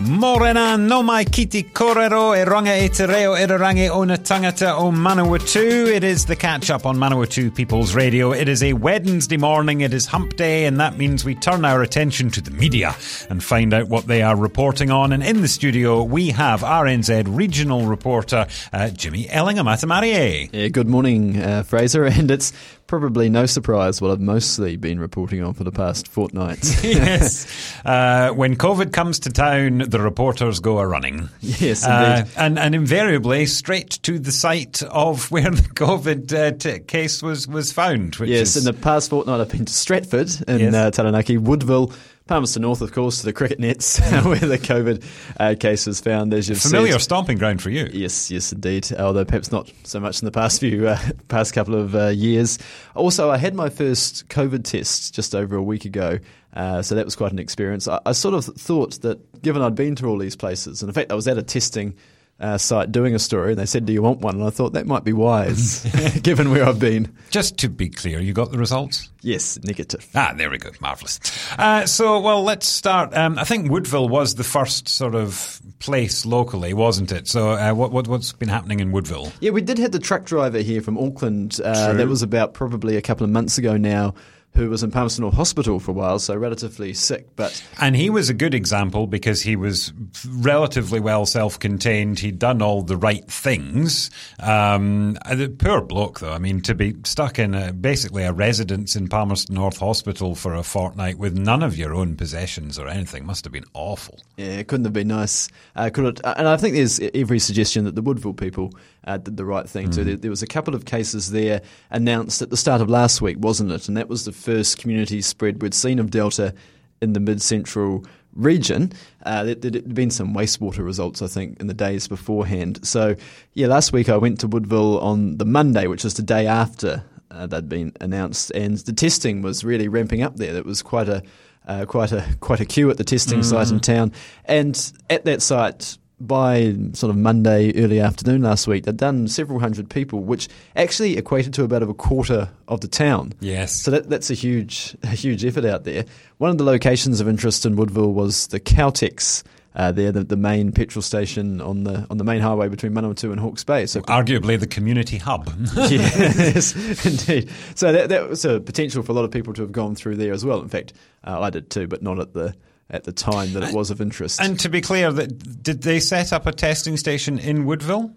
Morena no mai kiti korero e ronga e te reo e rangi o na tangata o Manawatu. It is the catch up on Manawatu People's Radio. It is a Wednesday morning. It is hump day and that means we turn our attention to the media and find out what they are reporting on. And in the studio we have RNZ regional reporter uh, Jimmy Ellingham Atamarie. Yeah, good morning, uh, Fraser. And it's probably no surprise what I've mostly been reporting on for the past fortnight. yes. Uh, when COVID comes to town, the reporters go a running. Yes, uh, and, and invariably straight to the site of where the COVID uh, t- case was, was found. yes, is... in the past fortnight, I've been to Stratford in yes. Uh, Taranaki, Woodville, Palmerston North, of course, to the cricket nets where the COVID uh, case was found. As you've familiar said. stomping ground for you. Yes, yes, indeed. Although perhaps not so much in the past few uh, past couple of uh, years. Also, I had my first COVID test just over a week ago. Uh, so that was quite an experience. I, I, sort of thought that given I'd been to all these places, and in fact, I was at a testing uh, site doing a story, and they said, "Do you want one?" And I thought that might be wise, given where I've been. Just to be clear, you got the results. Yes, negative. Ah, there we go, marvelous. Uh, so, well, let's start. Um, I think Woodville was the first sort of place locally, wasn't it? So, uh, what, what has been happening in Woodville? Yeah, we did have the truck driver here from Auckland. Uh, that was about probably a couple of months ago now who was in Palmerston North Hospital for a while, so relatively sick. But and he was a good example because he was relatively well self-contained. He'd done all the right things. Um, the poor bloke, though. I mean, to be stuck in a, basically a residence in Palmerston North Hospital for a fortnight with none of your own possessions or anything must have been awful. Yeah, it couldn't have been nice. Uh, could it? And I think there's every suggestion that the Woodville people uh, did the right thing mm. too. There, there, was a couple of cases there announced at the start of last week, wasn't it? And that was the first community spread we'd seen of Delta in the mid central region. Uh, there, had been some wastewater results, I think, in the days beforehand. So, yeah, last week I went to Woodville on the Monday, which was the day after uh, they'd been announced, and the testing was really ramping up there. It was quite a uh, quite a quite a queue at the testing mm. site in town, and at that site by sort of Monday early afternoon last week, they'd done several hundred people, which actually equated to about a quarter of the town. Yes. So that, that's a huge, a huge effort out there. One of the locations of interest in Woodville was the Caltex. Uh, there, the, the main petrol station on the on the main highway between Manawatu and Hawke's Bay. So arguably the community hub. yes, indeed. So that, that was a potential for a lot of people to have gone through there as well. In fact, uh, I did too, but not at the at the time that it was of interest. And to be clear, that did they set up a testing station in Woodville?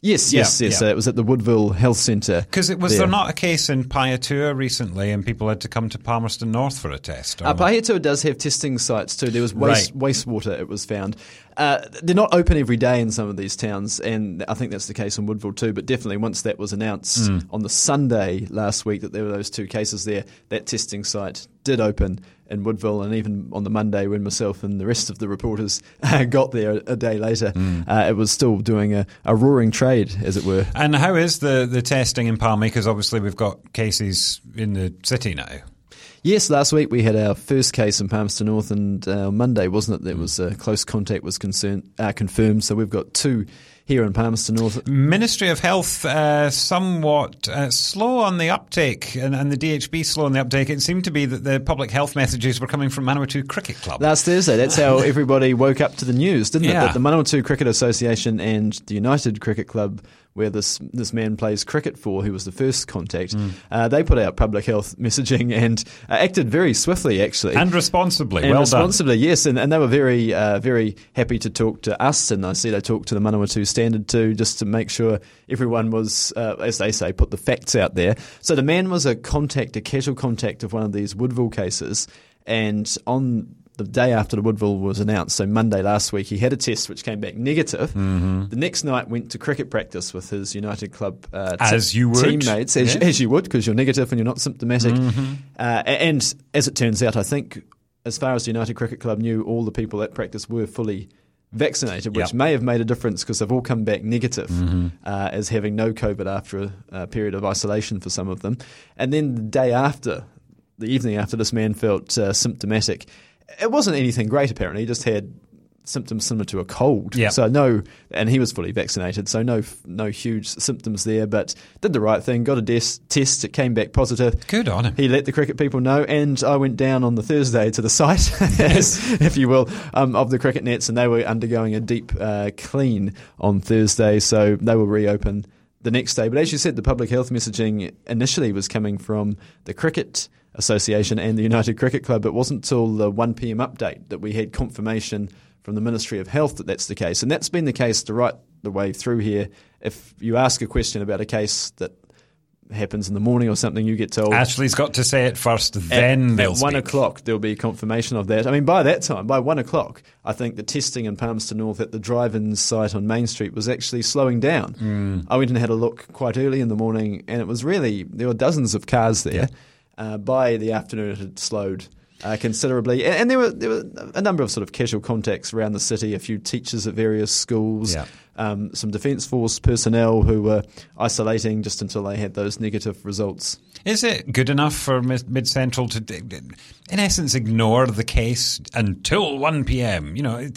Yes, yes, yeah, yes. Yeah. Uh, it was at the Woodville Health Centre. Because it was there. there not a case in Pahiatua recently, and people had to come to Palmerston North for a test. Uh, Pahiatua does have testing sites too. There was waste, right. wastewater. It was found. Uh, they're not open every day in some of these towns, and I think that's the case in Woodville too. But definitely, once that was announced mm. on the Sunday last week that there were those two cases there, that testing site did open in Woodville, and even on the Monday when myself and the rest of the reporters got there a, a day later, mm. uh, it was still doing a, a, roaring trade, as it were. And how is the, the testing in Palmy? Because obviously we've got cases in the city now. Yes, last week we had our first case in Palmerston North, and uh, Monday, wasn't it? There was a close contact was concern, uh, confirmed. So we've got two here in Palmerston North. Ministry of Health uh, somewhat uh, slow on the uptake, and, and, the DHB slow on the uptake. It seemed to be that the public health messages were coming from Manawatu Cricket Club. Last Thursday, that's how everybody woke up to the news, didn't yeah. it? That the Manawatu Cricket Association and the United Cricket Club where this this man plays cricket for, who was the first contact, mm. uh, they put out public health messaging and uh, acted very swiftly, actually, and responsibly. And well responsibly, done. yes, and, and they were very uh, very happy to talk to us, and I see they talked to the Manawatu Standard too, just to make sure everyone was, uh, as they say, put the facts out there. So the man was a contact, a casual contact of one of these Woodville cases. And on the day after the Woodville was announced, so Monday last week, he had a test which came back negative. Mm-hmm. The next night went to cricket practice with his United Club uh, as you would. teammates, as, yeah. as you would, because you're negative and you're not symptomatic. Mm-hmm. Uh, and as it turns out, I think as far as the United Cricket Club knew, all the people at practice were fully vaccinated, which Yep. may have made a difference because they've all come back negative Mm-hmm. uh, as having no COVID after a, a period of isolation for some of them. And then the day after, the evening after, this man felt uh, symptomatic. It wasn't anything great, apparently. He just had symptoms similar to a cold. Yep. So no, and he was fully vaccinated, so no, no huge symptoms there. But did the right thing, got a des- test, it came back positive. Good on him. He let the cricket people know, and I went down on the Thursday to the site, if you will, um, of the cricket nets, and they were undergoing a deep uh, clean on Thursday, so they will reopen the next day. But as you said, the public health messaging initially was coming from the Cricket Association and the United Cricket Club. It wasn't till the 1 pm update that we had confirmation from the Ministry of Health that that's the case, and that's been the case the right the way through here. If you ask a question about a case that happens in the morning or something, you get told Ashley's got to say it first, then at, they'll at one speak. o'clock there'll be confirmation of that. I mean, by that time, by one o'clock, I think the testing in Palmerston North at the drive-in site on Main Street was actually slowing down. Mm. I went and had a look quite early in the morning, and it was really there were dozens of cars there. Uh, by the afternoon, it had slowed. Uh, considerably, and, and there were there were a number of sort of casual contacts around the city. A few teachers at various schools, Yeah. um, some defence force personnel who were isolating just until they had those negative results. Is it good enough for Mid Central to, in essence, ignore the case until 1 p.m.? You know,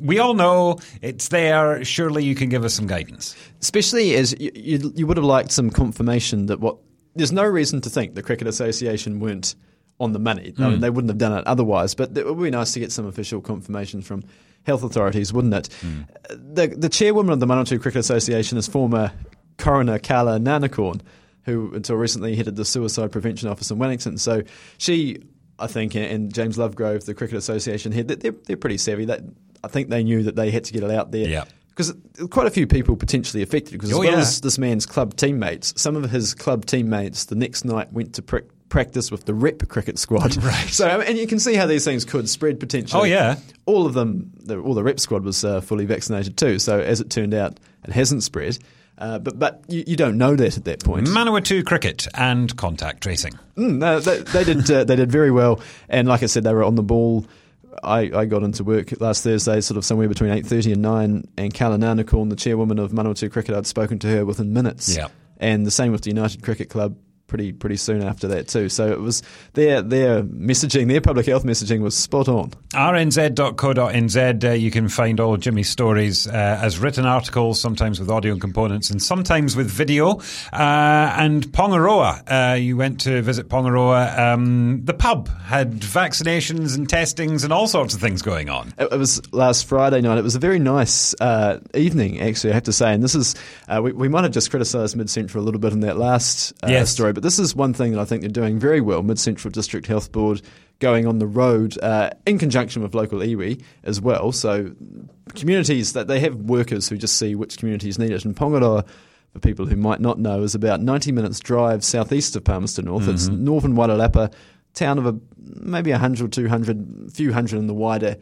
we all know it's there. Surely you can give us some guidance. especially as you, you, you would have liked some confirmation that what there's no reason to think the cricket association weren't on the money. I mean, hmm. they wouldn't have done it otherwise. But it would be nice to get some official confirmation from health authorities, wouldn't it? Hmm. The the chairwoman of the Manawatu Cricket Association is former coroner Carla na Nagara, who until recently headed the suicide prevention office in Wellington. So she. I think, and James Lovegrove, the Cricket Association head, they're, they're pretty savvy. That I think they knew that they had to get it out there Yeah. Because quite a few people potentially affected. Because as Oh, well yeah. as this man's club teammates, some of his club teammates the next night went to prac practice with the rep cricket squad. Right. So and you can see how these things could spread potentially. Oh, yeah. All of them, the, all the rep squad was uh, fully vaccinated too. So as it turned out, it hasn't spread. Uh, but but you, you don't know that at that point. Manawatu cricket and contact tracing. Mm, no, they, they did. Uh, they did very well, and like I said, they were on the ball. I, I got into work last Thursday, sort of somewhere between eight thirty and nine. And Carla na Nagara, the chairwoman of Manawatu Cricket, I'd spoken to her within minutes. Yeah. and the same with the United Cricket Club. Pretty pretty soon after that too. So it was their their messaging, their public health messaging was spot on. rnz.co.nz. Uh, you can find all of Jimmy's stories uh, as written articles, sometimes with audio components and sometimes with video. Uh, and Pongaroa, uh, you went to visit Pongaroa. Um, the pub had vaccinations and testings and all sorts of things going on. It, it was last Friday night. It was a very nice uh, evening, actually, I have to say. And this is, uh, we, we might have just criticised Mid Central a little bit in that last uh, Yes. story, but this is one thing that I think they're doing very well. Mid Central District Health Board going on the road uh, in conjunction with local iwi as well. So communities that they have workers who just see which communities need it. And Pongaroa, for people who might not know, is about 90 minutes drive southeast of Palmerston North. It's northern Wairarapa, town of a, maybe 100, 200, few hundred in the wider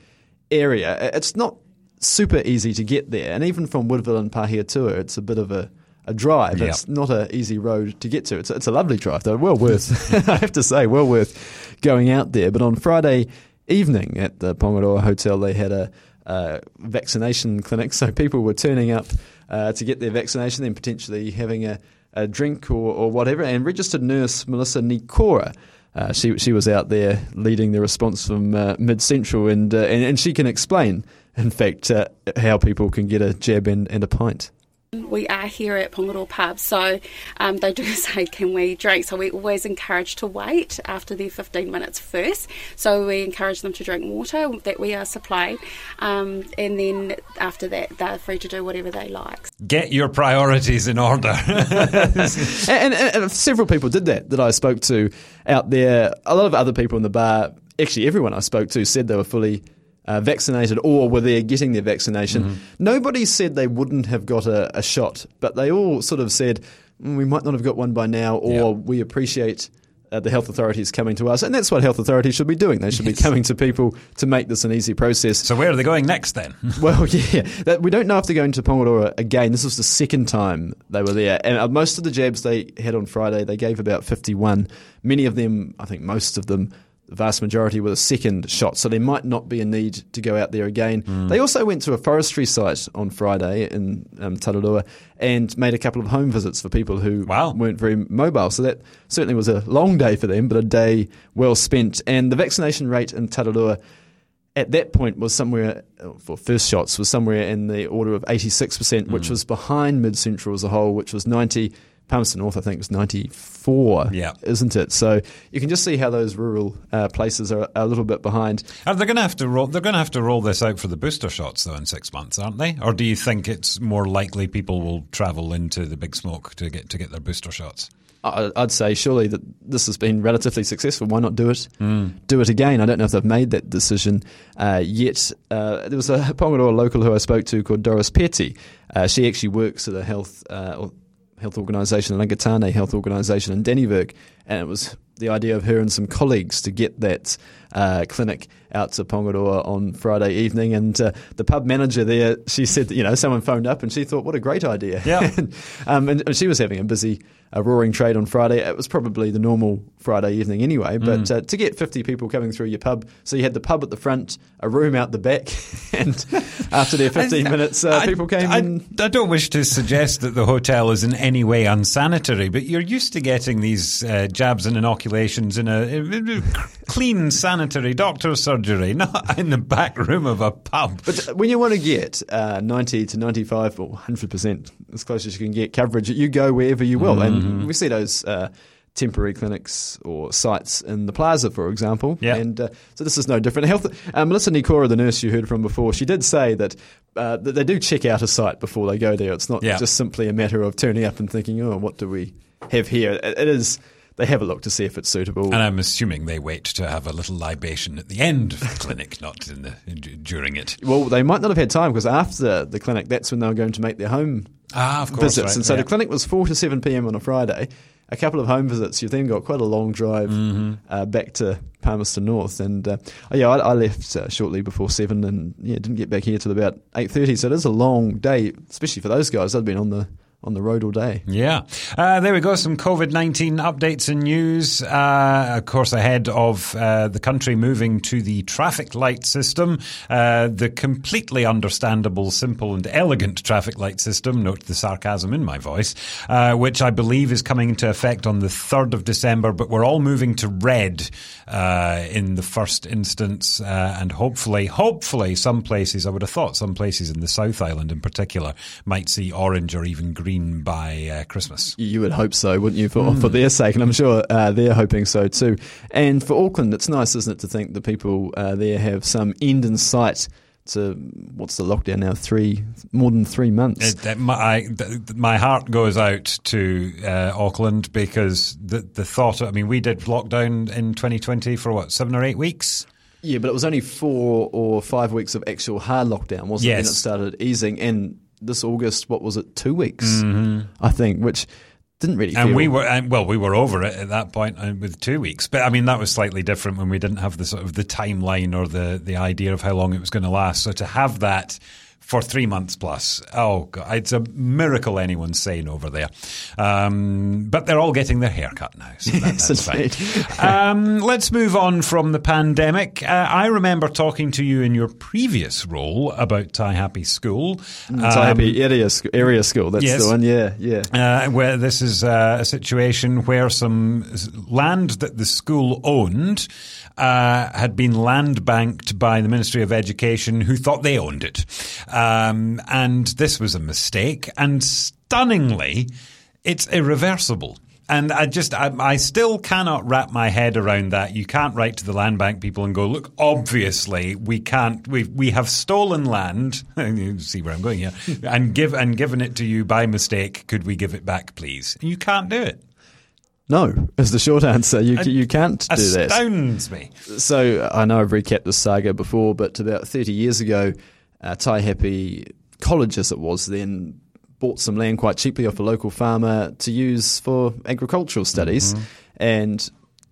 area. It's not super easy to get there. And even from Woodville and Pahiatua, it's a bit of a, a drive. Yep. It's not an easy road to get to. It's, it's a lovely drive, though. Well worth, I have to say, well worth going out there. But on Friday evening at the Pongaroa Hotel, they had a, uh vaccination clinic. So people were turning up uh, to get their vaccination, then potentially having a, a drink or, or whatever. And registered nurse Melissa Nikora. Uh, she she was out there leading the response from uh, Mid Central, and, uh, and and she can explain, in fact, uh, how people can get a jab and, and a pint. We are here at Pongaroa Pub, so um, they do say, can we drink? So we always encourage to wait after their 15 minutes first. So we encourage them to drink water that we are supplied, um, and then after that, they're free to do whatever they like. Get your priorities in order. and, and, and several people did that that I spoke to out there. A lot of other people in the bar, actually everyone I spoke to, said they were fully uh, vaccinated or were there getting their vaccination. Nobody said they wouldn't have got a, a shot, but they all sort of said "Mm, we might not have got one by now, or Yeah. we appreciate. Uh, the health authorities coming to us, and that's what health authorities should be doing. They should be coming to people to make this an easy process. so where are they going next then? Well, yeah, that, we don't know if they're going to Pongaroa again. This was the second time they were there, and uh, most of the jabs they had on Friday, they gave about fifty-one. Many of them, I think, most of them, the vast majority with a second shot, so there might not be a need to go out there again. Hmm. They also went to a forestry site on Friday in um, Tararua and made a couple of home visits for people who Wow. weren't very mobile. So that certainly was a long day for them, but a day well spent. And the vaccination rate in Tararua at that point was somewhere for first shots was somewhere in the order of 86%, which Hmm. was behind Mid Central as a whole, which was 90. Palmerston North, I think, was 94, Yeah. isn't it? So you can just see how those rural uh, places are a little bit behind. Are they going to have to roll? They're going to have to roll this out for the booster shots though in six months, aren't they? Or do you think it's more likely people will travel into the big smoke to get to get their booster shots? I'd say surely that this has been relatively successful. Why not do it? Hmm. Do it again. I don't know if they've made that decision uh, yet. Uh, there was a Pongaroa local who I spoke to called Doris Petty. Uh, she actually works at a health uh, health organisation, a Rangitane health organisation in Dannevirke, and it was the idea of her and some colleagues to get that uh, clinic out to Pongaroa on Friday evening. And uh, the pub manager there, she said that, you know, someone phoned up and she thought, what a great idea. Yeah. um, and, and she was having a busy, uh, roaring trade on Friday. It was probably the normal Friday evening anyway, but Mm. uh, to get 50 people coming through your pub, so you had the pub at the front, a room out the back, and after their 15 minutes, uh, I- people came I, in. I don't wish to suggest that the hotel is in any way unsanitary, but you're used to getting these uh, jabs and inoculations in a, a clean, sanitary doctor's surgery, not in the back room of a pub. But when you want to get uh, 90 to 95 or 100% as close as you can get coverage, you go wherever you will. Mm-hmm. And we see those uh, temporary clinics or sites in the plaza, for example. Yeah. And uh, so this is no different. Health, uh, Melissa Nikora, the nurse you heard from before, she did say that, uh, that they do check out a site before they go there. It's not Yeah. just simply a matter of turning up and thinking, oh, what do we have here? It, is. They have a look to see if it's suitable. And I'm assuming they wait to have a little libation at the end of the clinic, not in the during it. well, they might not have had time because after the clinic, that's when they were going to make their home Ah, of course. visits. right, and so yeah. the clinic was 4 to 7 p.m. on a Friday. A couple of home visits. You've then got quite a long drive Mm-hmm. uh, back to Palmerston North. And uh, oh, yeah, I, I left uh, shortly before 7 and yeah, didn't get back here till about 8.30. So it is a long day, especially for those guys. They've been on the on the road all day. Yeah. Uh, there we go. Some COVID 19 updates and news. Uh, of course, ahead of uh, the country moving to the traffic light system, uh, the completely understandable, simple, and elegant traffic light system, note the sarcasm in my voice, uh, which I believe is coming into effect on the 3rd of December, but we're all moving to red uh, in the first instance. And hopefully, hopefully, some places, I would have thought some places in the South Island in particular, might see orange or even green by uh, Christmas. You- would hope so, wouldn't you, for, for Hmm. their sake? And I'm sure uh, they're hoping so too. And for Auckland, it's nice, isn't it, to think that people uh, there have some end in sight to what's the lockdown now? Three, more than three months. It, that my, I, my heart goes out to uh, Auckland because the the thought. I mean, we did lockdown in 2020 for what seven or eight weeks. Yeah, but it was only four or five weeks of actual hard lockdown, wasn't it? Then Yes. it started easing, and this August, what was it? Two weeks, I think, which didn't really. Mm-hmm. And feel, we were and, well, we were over it at that point uh, with two weeks. But I mean, that was slightly different when we didn't have the sort of the timeline or the the idea of how long it was going to last. So to have that. For three months plus. Oh, God, it's a miracle anyone's sane over there. Um, but they're all getting their hair cut now. So that, that's fine. um, let's move on from the pandemic. Uh, I remember talking to you in your previous role about Taihape School. Taihape area sc- area school. That's Um, yes. the one. Yeah, yeah. Uh, where this is uh, a situation where some land that the school owned uh, had been land banked by the Ministry of Education, who thought they owned it, um, and this was a mistake. And stunningly, it's irreversible. And I just, I, I still cannot wrap my head around that. You can't write to the land bank people and go, look, obviously we can't, we we have stolen land. you see where I'm going here, and give and given it to you by mistake. Could we give it back, please? You can't do it. No, is the short answer. You you can't do that. Astounds me. So I know I've recapped this saga before, but about 30 years ago, uh, Taihape College, as it was then, bought some land quite cheaply off a local farmer to use for agricultural studies. And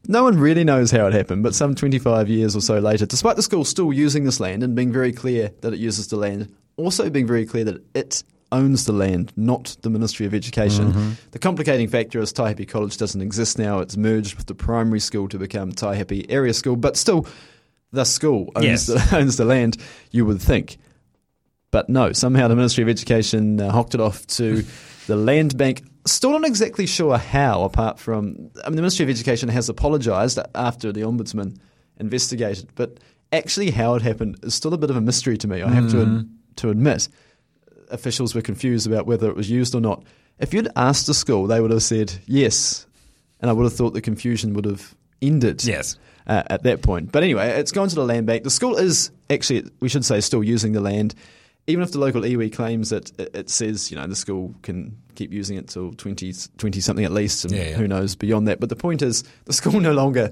no one really knows how it happened, but some 25 years or so later, despite the school still using this land and being very clear that it uses the land, also being very clear that it owns the land, not the Ministry of Education. The complicating factor is Taihape College doesn't exist now. It's merged with the primary school to become Taihape Area School, but still, the school owns, Yes. the, owns the land, you would think. But no, somehow the Ministry of Education uh, hocked it off to the Land Bank. Still not exactly sure how, apart from. I mean, the Ministry of Education has apologised after the Ombudsman investigated, but actually how it happened is still a bit of a mystery to me, I have to, to admit. Officials were confused about whether it was used or not. If you'd asked the school, they would have said yes, and I would have thought the confusion would have ended Yes. uh, at that point. But anyway, it's gone to the land bank. The school is actually, we should say, still using the land. Even if the local iwi claims that it, it says, you know, the school can keep using it till 20, 20 something at least, and Yeah, yeah. who knows beyond that. But the point is, the school no longer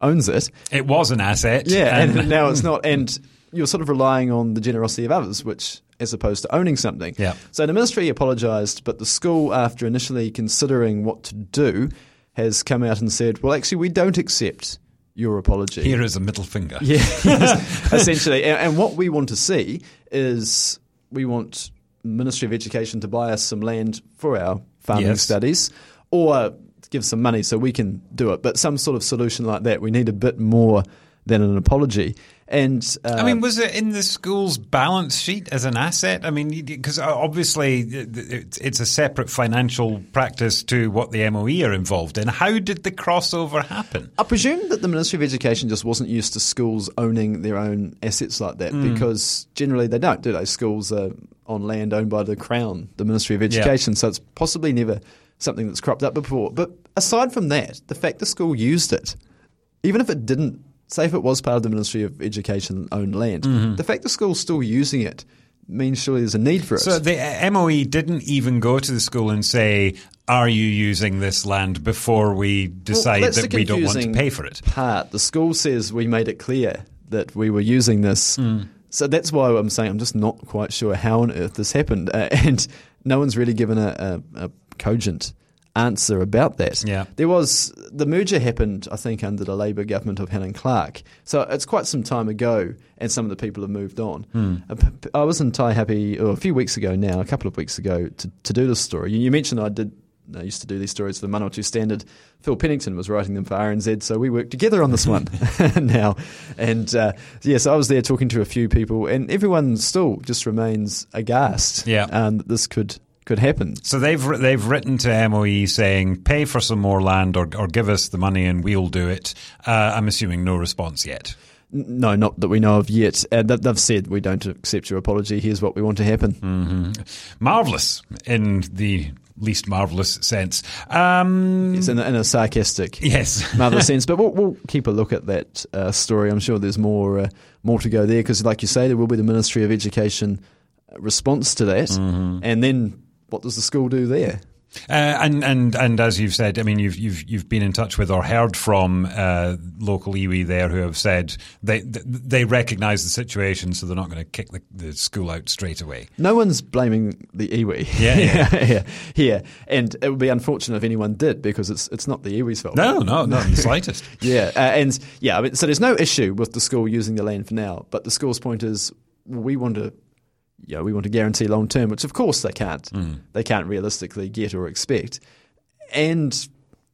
owns it. It was an asset. Yeah, and now it's not. And you're sort of relying on the generosity of others, which as opposed to owning something. Yeah. So the ministry apologised, but the school, after initially considering what to do, has come out and said, "Well, actually, we don't accept your apology." Here is a middle finger. Yeah, essentially. And, and what we want to see is we want Ministry of Education to buy us some land for our farming Yes. studies, or give some money so we can do it. But some sort of solution like that, we need a bit more than an apology. And uh, I mean, was it in the school's balance sheet as an asset? I mean, because obviously it's it's a separate financial practice to what the MOE are involved in. How did the crossover happen? I presume that the Ministry of Education just wasn't used to schools owning their own assets like that because generally they don't, do they? Schools are on land owned by the Crown, the Ministry of Education, so it's possibly never something that's cropped up before. But aside from that, the fact the school used it, even if it didn't, say if it was part of the Ministry of Education owned land, the fact the school's still using it means surely there's a need for it. So the uh, MOE didn't even go to the school and say, "Are you using this land?" Before we decide that's that we don't want to pay for it. Part the school says we made it clear that we were using this, Hmm. so that's why I'm saying I'm just not quite sure how on earth this happened, uh, and no one's really given a, a, a cogent answer about that. Yeah. there was the merger happened, I think, under the Labor government of Helen Clark, so it's quite some time ago, and some of the people have moved on. P- I was in Taihape oh, a few weeks ago now, a couple of weeks ago, to, to do this story. You, mentioned I did. I used to do these stories for the Manawatu Standard. Phil Pennington was writing them for RNZ, so we worked together on this one now. And uh, yes, I was there talking to a few people, and everyone still just remains aghast Yeah. um, that this could could happen. So they've they've written to MOE saying, "Pay for some more land, or or give us the money, and we'll do it." Uh, I'm assuming no response yet. No, not that we know of yet. Uh, they've said we don't accept your apology. Here's what we want to happen. Mm. Marvelous in the least marvelous sense. Um, It's in a, in a sarcastic, yes. marvelous sense. But we'll, we'll keep a look at that uh, story. I'm sure there's more uh, more to go there because, like you say, there will be the Ministry of Education response to that, and then what does the school do there? Uh, and and and as you've said, I mean, you've you've you've been in touch with or heard from uh, local iwi there who have said they they recognise the situation, so they're not going to kick the, the school out straight away. No one's blaming the iwi. Yeah, yeah. yeah, here, and it would be unfortunate if anyone did because it's it's not the iwi's fault. No, no, not in the slightest. Yeah, uh, and yeah, I mean, so there's no issue with the school using the land for now, but the school's point is we want to, you know, we want to guarantee long term, which of course they can't. Hmm. They can't realistically get or expect, and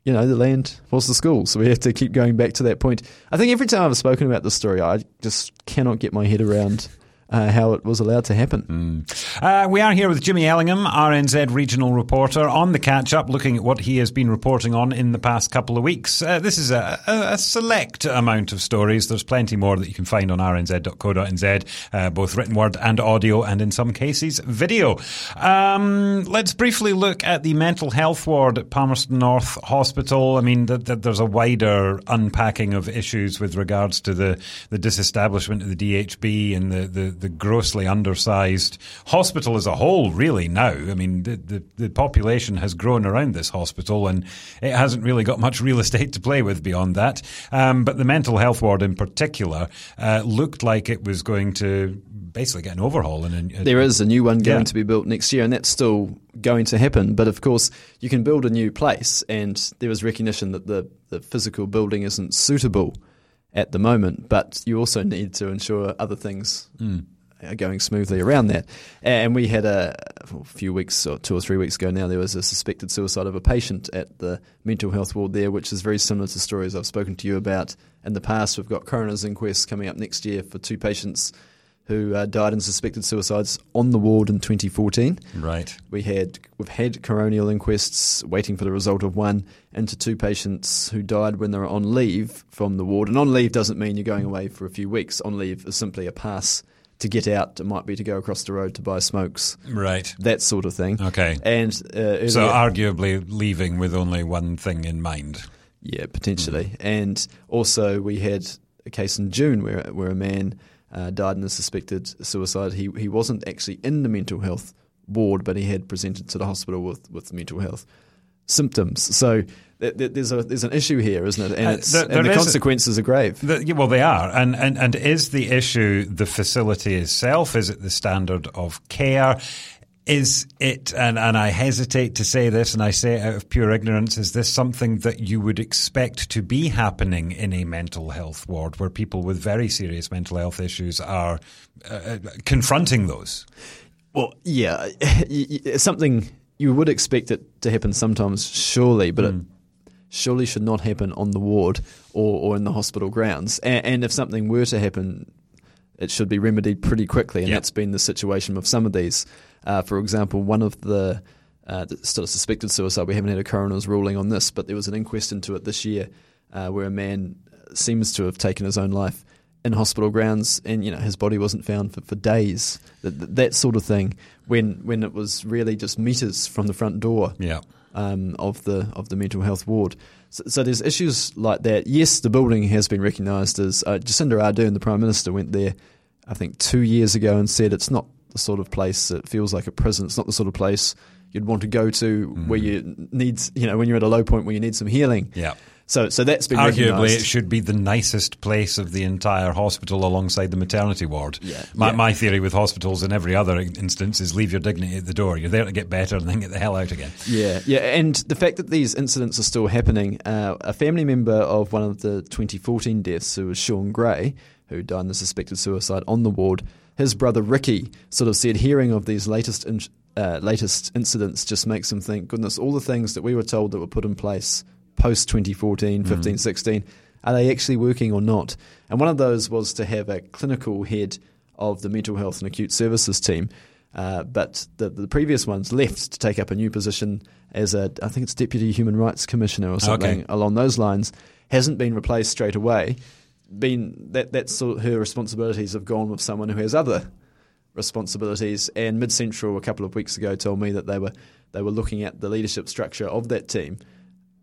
you know, the land was the school, so we have to keep going back to that point. I think every time I've spoken about this story, I just cannot get my head around. Uh, how it was allowed to happen. Uh, we are here with Jimmy Ellingham, RNZ regional reporter, on the catch up, looking at what he has been reporting on in the past couple of weeks. Uh, this is a, a, select amount of stories. There's plenty more that you can find on rnz.co.nz, uh, both written word and audio, and in some cases, video. Um, let's briefly look at the mental health ward at Palmerston North Hospital. I mean, th- th- there's a wider unpacking of issues with regards to the, the disestablishment of the DHB and the, the, the grossly undersized hospital as a whole, really, now. I mean, the, the, the population has grown around this hospital and it hasn't really got much real estate to play with beyond that. Um, but the mental health ward in particular uh, looked like it was going to basically get an overhaul. And a, There is a new one going Yeah. to be built next year, and that's still going to happen. But of course, you can build a new place, and there is recognition that the, the physical building isn't suitable at the moment. But you also need to ensure other things mm. are going smoothly around that. And we had a a few weeks or two or three weeks ago now, there was a suspected suicide of a patient at the mental health ward there, which is very similar to stories I've spoken to you about in the past. We've got coroner's inquests coming up next year for two patients who uh, died in suspected suicides on the ward in 2014. Right. We had we've had coronial inquests waiting for the result of one into two patients who died when they were on leave from the ward. And on leave doesn't mean you're going away for a few weeks. On leave is simply a pass to get out. It might be to go across the road to buy smokes, Right. that sort of thing. Okay. And uh, So arguably leaving with only one thing in mind. Yeah, potentially. And also, we had a case in June where where a man uh, died in a suspected suicide. He he wasn't actually in the mental health ward, but he had presented to the hospital with, with mental health symptoms. So th- th- there's a there's an issue here, isn't it? And, Uh, there- and the is a- consequences are grave. The, yeah, well, they are, and, and and is the issue the facility itself? Is it the standard of care? Is it, and, and I hesitate to say this, and I say it out of pure ignorance, is this something that you would expect to be happening in a mental health ward where people with very serious mental health issues are uh, uh, confronting those? Well, yeah, y- y- it's something you would expect it to happen sometimes, surely, but it surely should not happen on the ward or, or in the hospital grounds. And, and if something were to happen, it should be remedied pretty quickly, and Yep. that's been the situation with some of these. Uh, for example, one of the uh, still a suspected suicide. We haven't had a coroner's ruling on this, but there was an inquest into it this year uh, where a man seems to have taken his own life in hospital grounds, and you know his body wasn't found for, for days. That, that sort of thing. When when it was really just meters from the front door Yeah. um, of the of the mental health ward. So, so there's issues like that. Yes, the building has been recognised as uh, Jacinda Ardern, the Prime Minister, went there, I think two years ago, and said it's not the sort of place that feels like a prison. It's not the sort of place you'd want to go to where you need, you know, when you're at a low point where you need some healing. Yeah. So so that's been Arguably, recognised. it should be the nicest place of the entire hospital alongside the maternity ward. Yeah. My, Yeah. my theory with hospitals in every other instance is leave your dignity at the door. You're there to get better and then get the hell out again. Yeah, yeah, and the fact that these incidents are still happening. Uh, a family member of one of the 2014 deaths, who was Sean Gray, who died in a suspected suicide on the ward, his brother Ricky sort of said, hearing of these latest in, uh, latest incidents just makes him think, goodness, all the things that we were told that were put in place post 2014, 15, 16, are they actually working or not? And one of those was to have a clinical head of the mental health and acute services team. Uh, but the, the previous ones left to take up a new position as a, I think it's Deputy Human Rights Commissioner or something Okay. along those lines, hasn't been replaced straight away. Been that that's sort of her responsibilities have gone with someone who has other responsibilities. And Mid Central a couple of weeks ago told me that they were they were looking at the leadership structure of that team.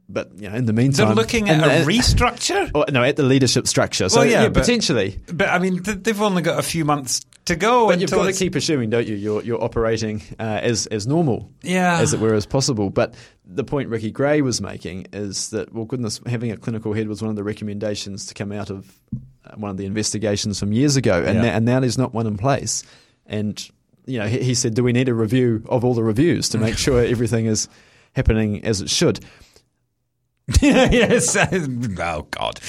But you know, in the meantime, They're looking at a the- restructure? Oh, no, at the leadership structure. So Well, yeah, yeah, but- potentially. But I mean, they've only got a few months to go. But you've got to keep assuming, don't you? You're you're operating uh, as as normal, Yeah. as it were, as possible. But the point Ricky Gray was making is that, well, goodness, having a clinical head was one of the recommendations to come out of uh, one of the investigations from years ago, and Yeah. now, and now there's not one in place. And you know, he, he said, do we need a review of all the reviews to make sure everything is happening as it should? yes. Oh God.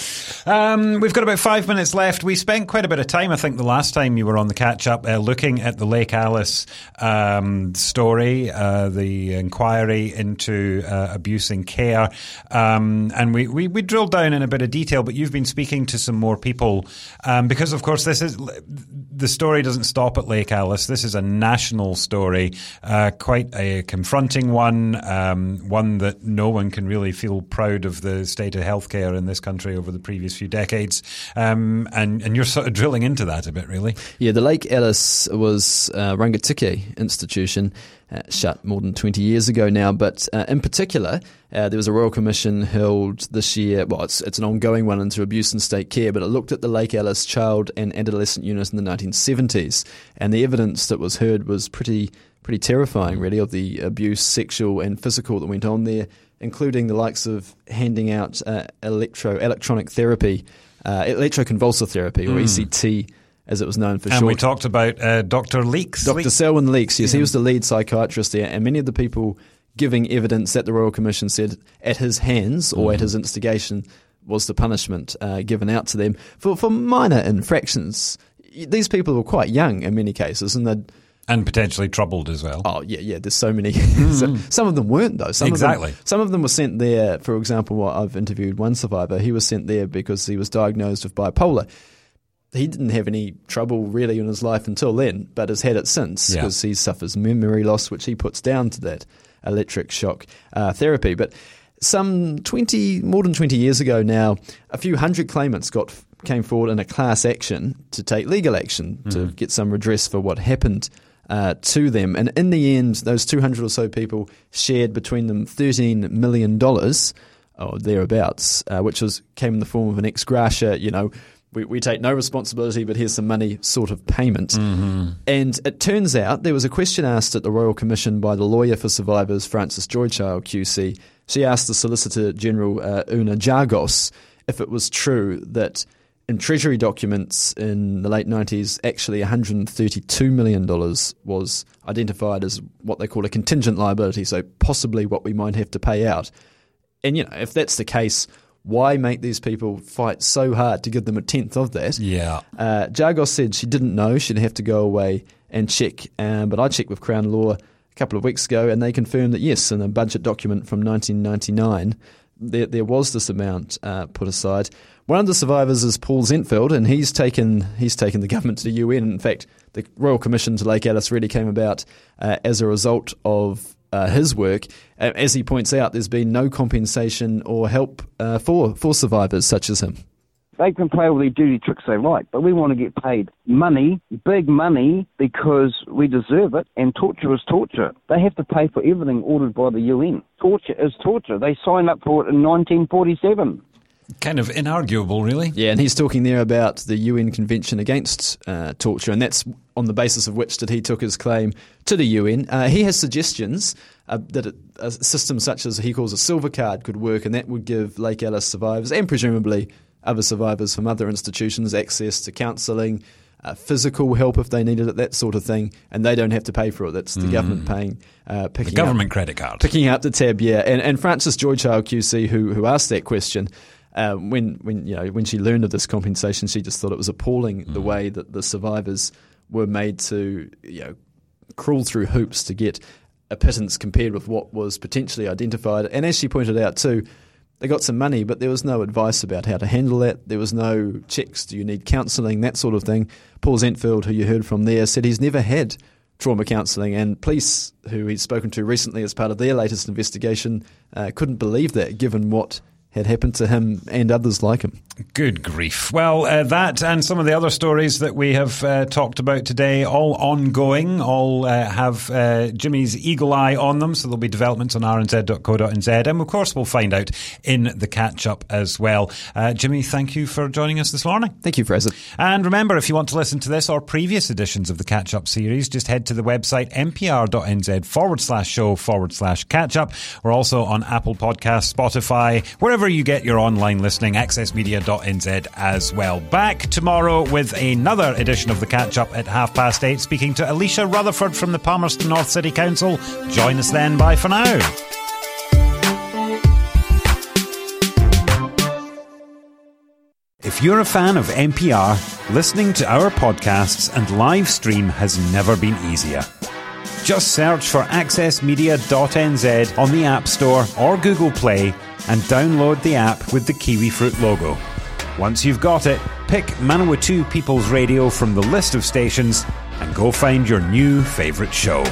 Um, we've got about five minutes left. We spent quite a bit of time, I think, the last time you were on the catch up, uh, looking at the Lake Alice um, story, uh, the inquiry into uh, abuse in care, um, and we, we we drilled down in a bit of detail. But you've been speaking to some more people um, because, of course, this is the story doesn't stop at Lake Alice. This is a national story, uh, quite a confronting one, um, one that no one can really feel proud of the state of healthcare in this country over the previous few decades. Um, and, and you're sort of drilling into that a bit, really. Yeah, the Lake Alice was a Rangitikei institution, uh, shut more than 20 years ago now. But uh, in particular, uh, there was a Royal Commission held this year. Well, it's, it's an ongoing one into abuse and state care, but it looked at the Lake Alice child and adolescent unit in the 1970s. And the evidence that was heard was pretty, pretty terrifying, really, of the abuse, sexual and physical, that went on there, including the likes of handing out uh, electro electronic therapy, uh, electroconvulsive therapy, or ECT as it was known for And short. we talked about uh, Dr. Leeks. Dr. Selwyn Leeks, yes, he was the lead psychiatrist there, and many of the people giving evidence that the Royal Commission said at his hands or at his instigation was the punishment uh, given out to them for, for minor infractions. These people were quite young in many cases, and they'd And potentially troubled as well. Oh yeah, yeah. There's so many. Mm. some of them weren't though. Some exactly. Of them, some of them were sent there. For example, I've interviewed one survivor. He was sent there because he was diagnosed with bipolar. He didn't have any trouble really in his life until then, but has had it since because yeah. he suffers memory loss, which he puts down to that electric shock uh, therapy. But some 20, more than 20 years ago now, a few hundred claimants got came forward in a class action to take legal action mm-hmm. to get some redress for what happened uh, to them. And in the end, those 200 or so people shared between them $13 million or thereabouts, uh, which was came in the form of an ex gratia, you know, we, we take no responsibility, but here's some money sort of payment. Mm-hmm. And it turns out there was a question asked at the Royal Commission by the lawyer for survivors, Frances Joychild QC. She asked the Solicitor General, uh, Una Jagose, if it was true that in Treasury documents in the late 90s, actually $132 million was identified as what they call a contingent liability, so possibly what we might have to pay out. And, you know, if that's the case, why make these people fight so hard to give them a tenth of that? Yeah. Uh, Jagose said she didn't know. She'd have to go away and check. Um, but I checked with Crown Law a couple of weeks ago, and they confirmed that yes, in a budget document from 1999, there, there was this amount uh, put aside. One of the survivors is Paul Zentveld, and he's taken he's taken the government to the UN. In fact, the Royal Commission to Lake Alice really came about uh, as a result of uh, his work. As he points out, there's been no compensation or help uh, for for survivors such as him. They can play all their dirty tricks they like, but we want to get paid money, big money, because we deserve it, and torture is torture. They have to pay for everything ordered by the UN. Torture is torture. They signed up for it in 1947 kind of inarguable, really. Yeah, and he's talking there about the UN Convention Against uh, Torture, and that's on the basis of which that he took his claim to the UN. Uh, he has suggestions uh, that a, a, system such as he calls a silver card could work, and that would give Lake Alice survivors and presumably other survivors from other institutions access to counselling. Uh, physical help if they needed it, that sort of thing, and they don't have to pay for it. That's the mm. government paying, uh, picking the government up, credit card, picking up the tab. Yeah, and and Frances Joychild QC, who who asked that question, uh, when when you know when she learned of this compensation, she just thought it was appalling mm. the way that the survivors were made to you know crawl through hoops to get a pittance compared with what was potentially identified. And as she pointed out too, they got some money, but there was no advice about how to handle that. There was no checks. Do you need counselling? That sort of thing. Paul Zentveld, who you heard from there, said he's never had trauma counselling, and police, who he's spoken to recently as part of their latest investigation, uh, couldn't believe that, given what had happened to him and others like him. Good grief. Well, uh, that and some of the other stories that we have uh, talked about today, all ongoing, all uh, have uh, Jimmy's eagle eye on them. So there'll be developments on rnz.co.nz. And of course, we'll find out in the catch up as well. Uh, Jimmy, thank you for joining us this morning. Thank you, Fraser. And remember, if you want to listen to this or previous editions of the catch up series, just head to the website mpr.nz forward slash show forward slash catch up. We're also on Apple Podcasts, Spotify, wherever you get your online listening, accessmedia.nz as well. Back tomorrow with another edition of the catch up at half past eight, speaking to Alicia Rutherford from the Palmerston North City Council. Join us then. Bye for now. If you're a fan of MPR, listening to our podcasts and live stream has never been easier. Just search for accessmedia.nz on the App Store or Google Play and download the app with the kiwi fruit logo. Once you've got it, pick Manawatu People's Radio from the list of stations and go find your new favourite show.